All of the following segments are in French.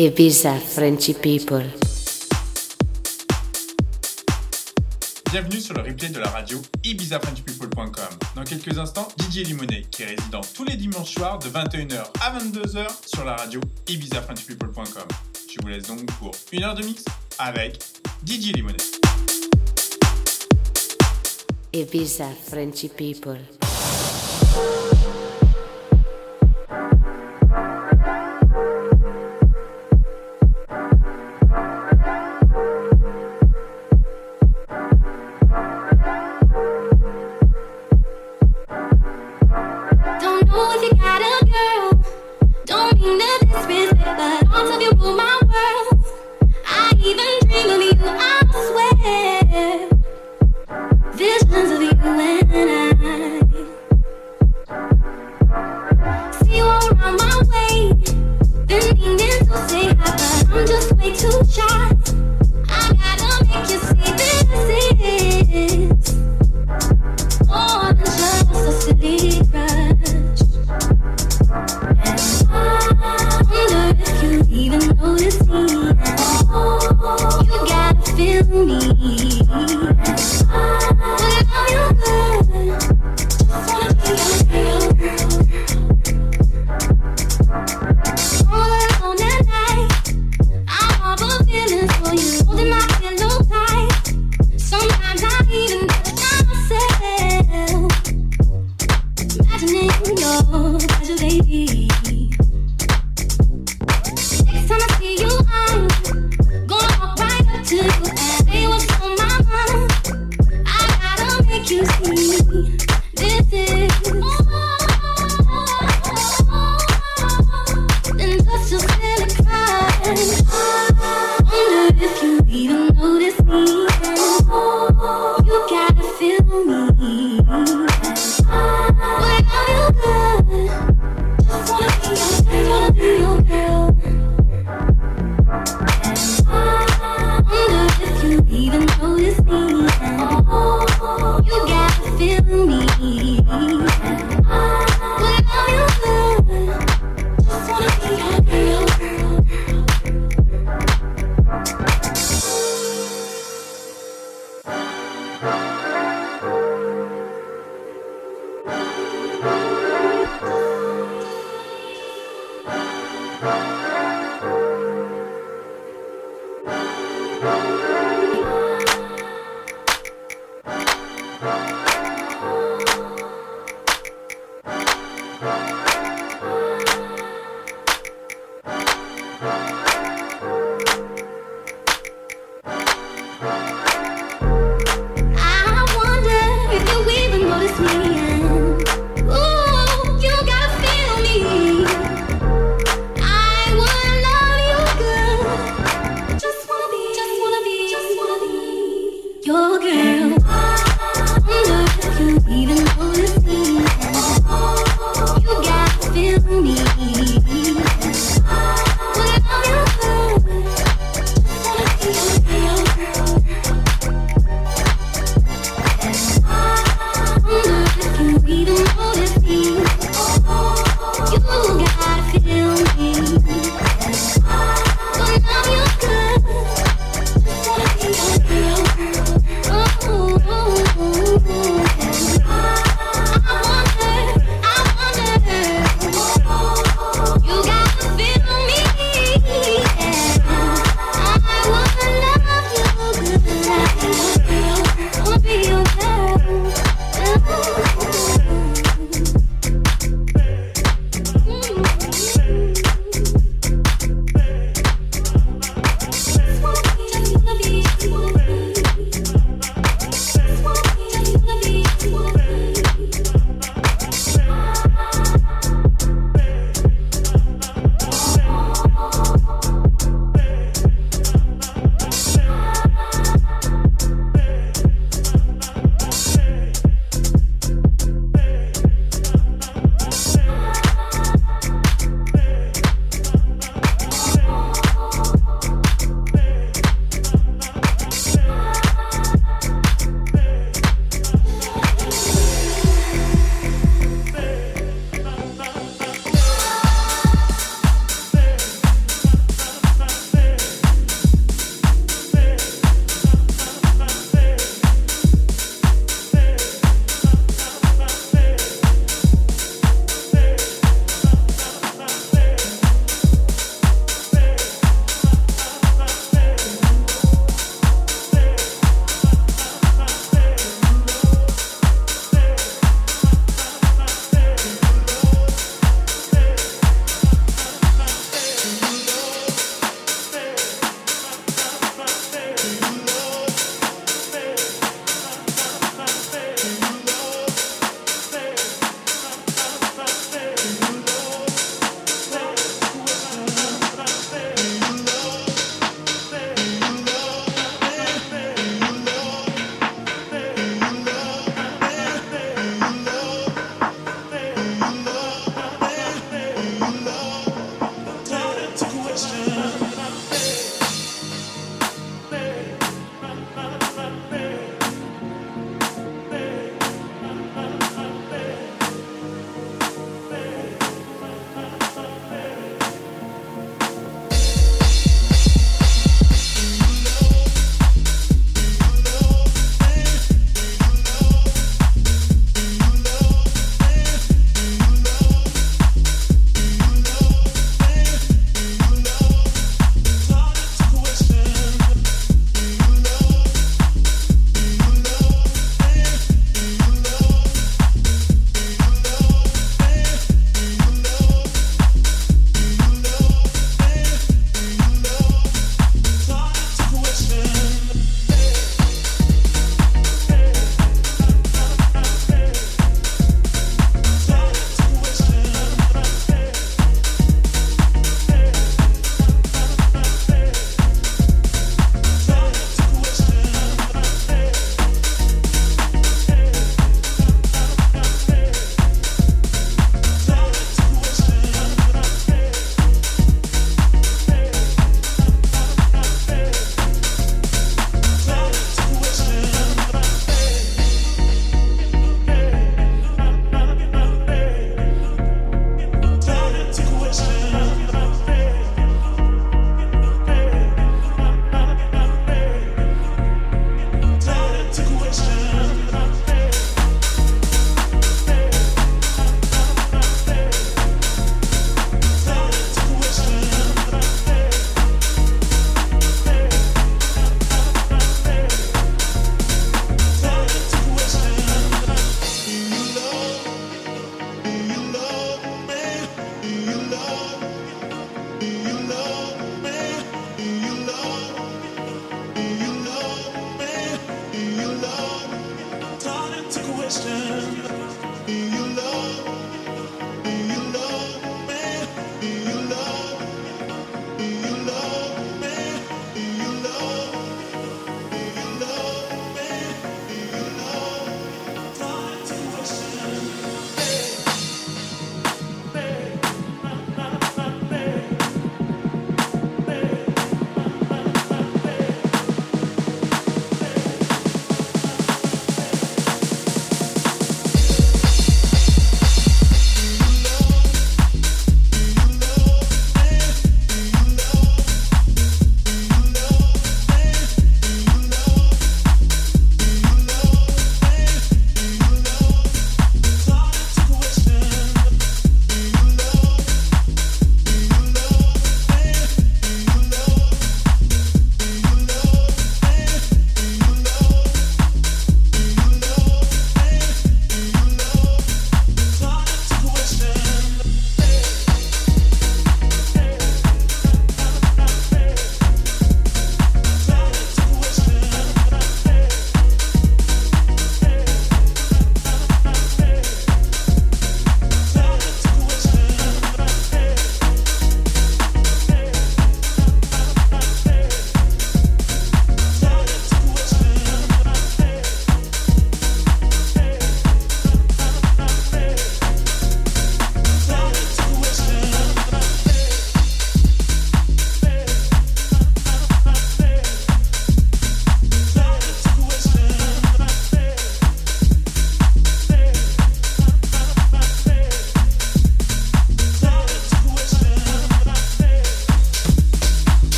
Ibiza Frenchy People. Bienvenue sur le replay de la radio ibizafrenchypeople.com. Dans quelques instants, Didier Limonet, qui est résident tous les dimanches soirs de 21h à 22h sur la radio ibizafrenchypeople.com. Je vous laisse donc pour une heure de mix avec Didier Limonet. Ibiza Frenchy People.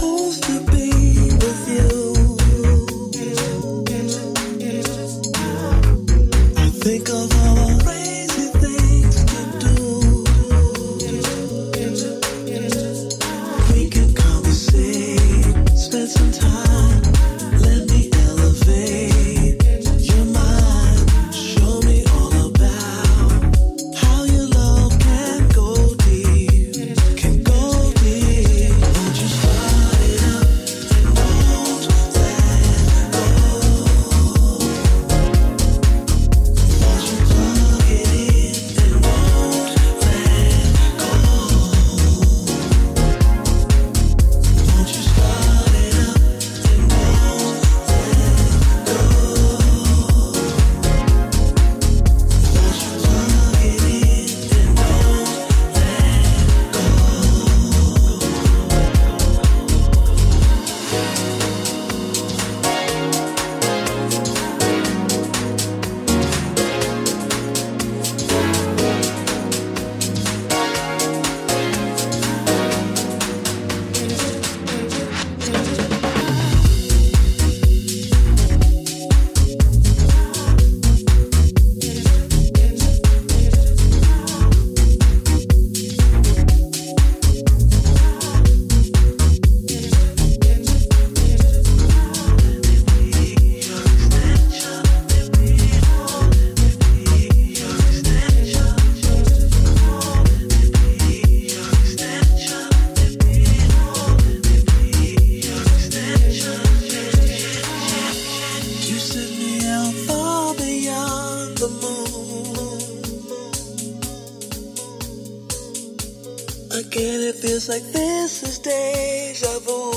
supposed to be with you. again, it feels like this is deja vu.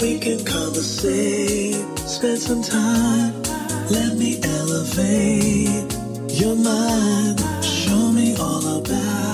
We can conversate, spend some time. Let me elevate your mind. Show me all about.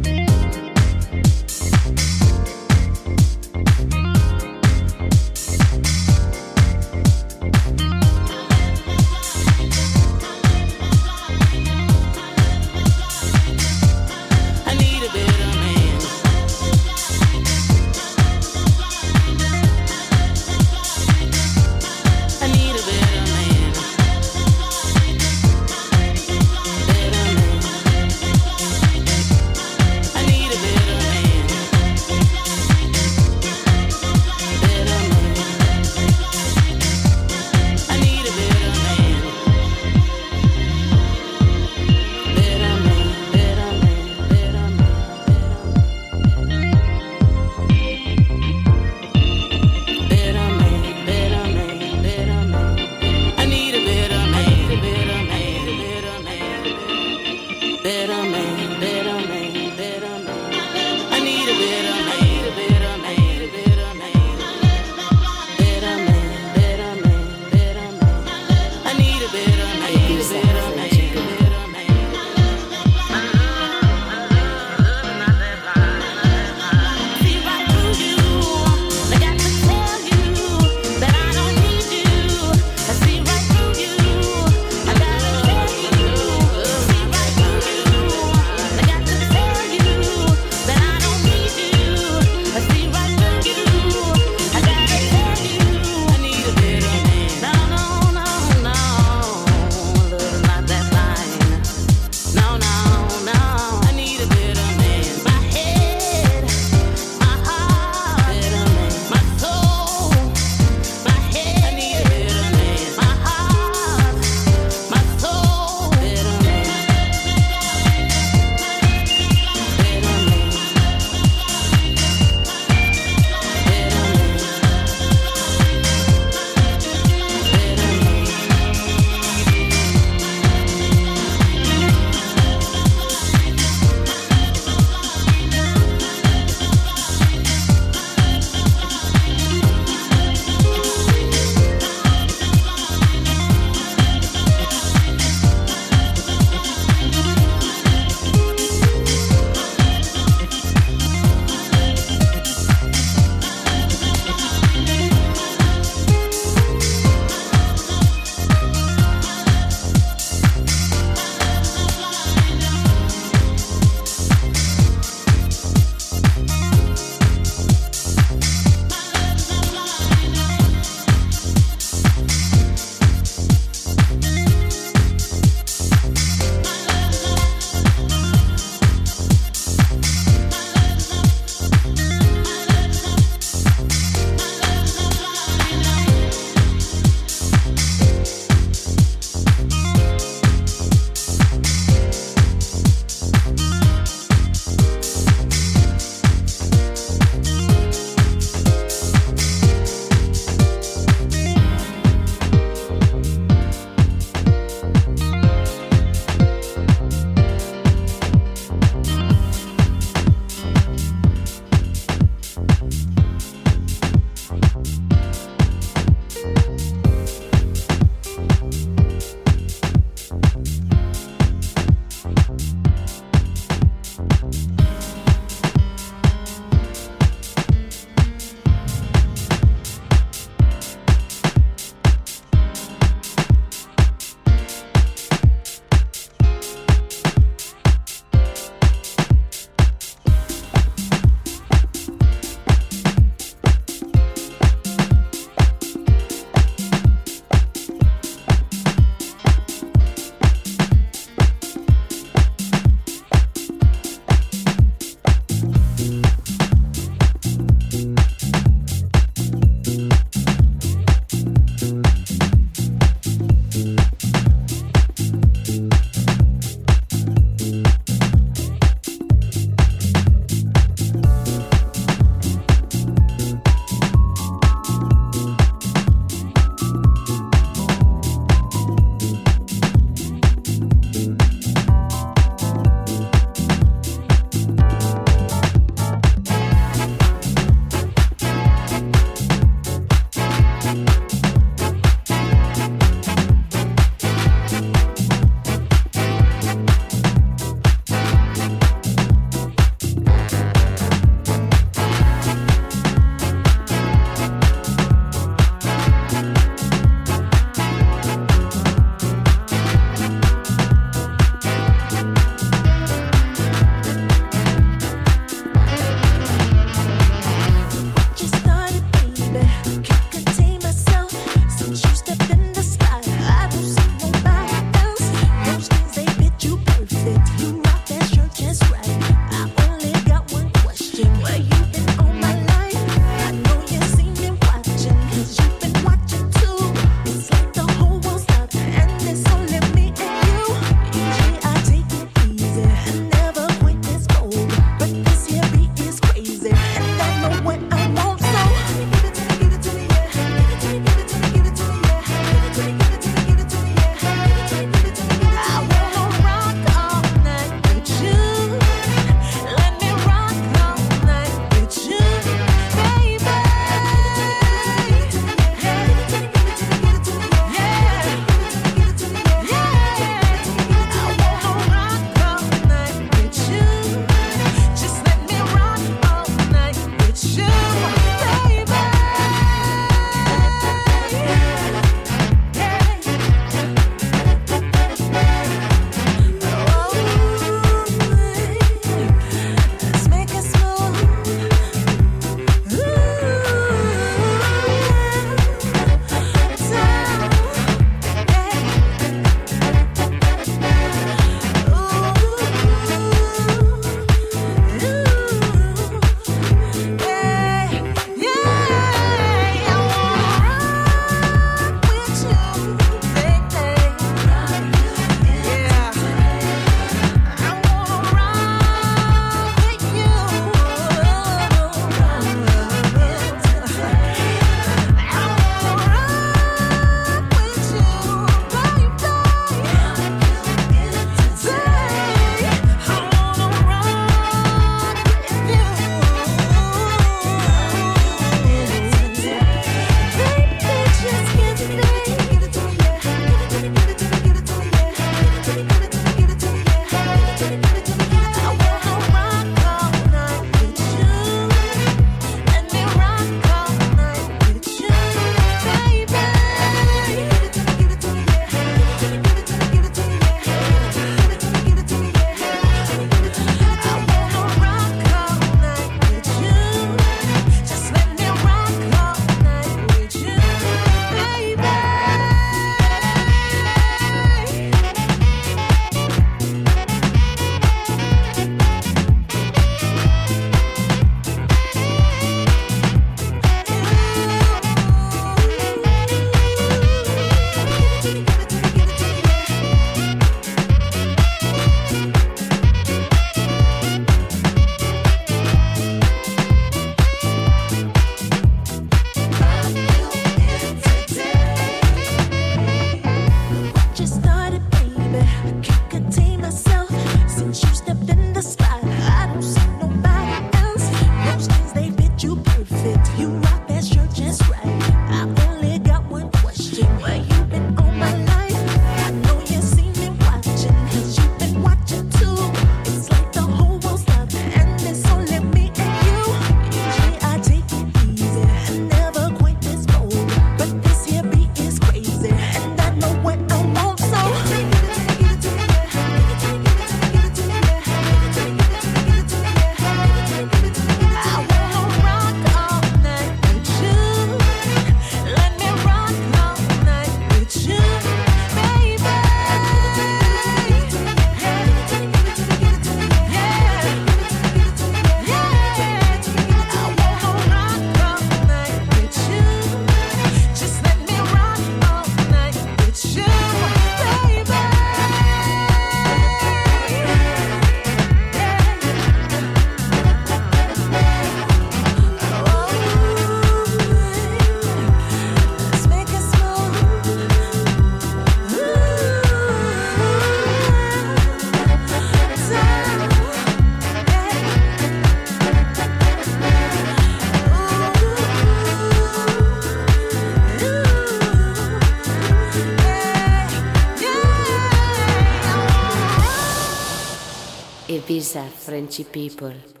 Ibiza Frenchy people.